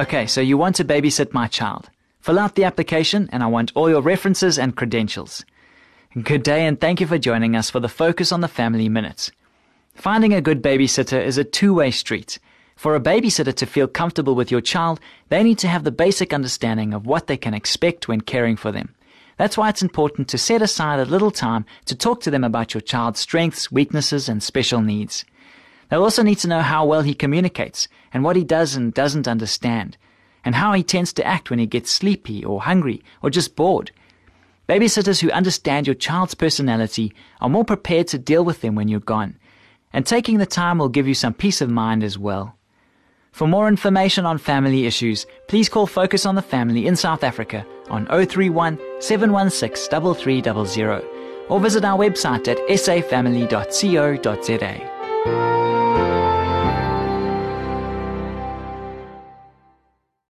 Okay, so you want to babysit my child. Fill out the application and I want all your references and credentials. Good day and thank you for joining us for the Focus on the Family Minute. Finding a good babysitter is a two-way street. For a babysitter to feel comfortable with your child, they need to have the basic understanding of what they can expect when caring for them. That's why it's important to set aside a little time to talk to them about your child's strengths, weaknesses, and special needs. They'll also need to know how well he communicates and what he does and doesn't understand, and how he tends to act when he gets sleepy or hungry or just bored. Babysitters who understand your child's personality are more prepared to deal with them when you're gone, and taking the time will give you some peace of mind as well. For more information on family issues, please call Focus on the Family in South Africa on 031 716 3300 or visit our website at safamily.co.za.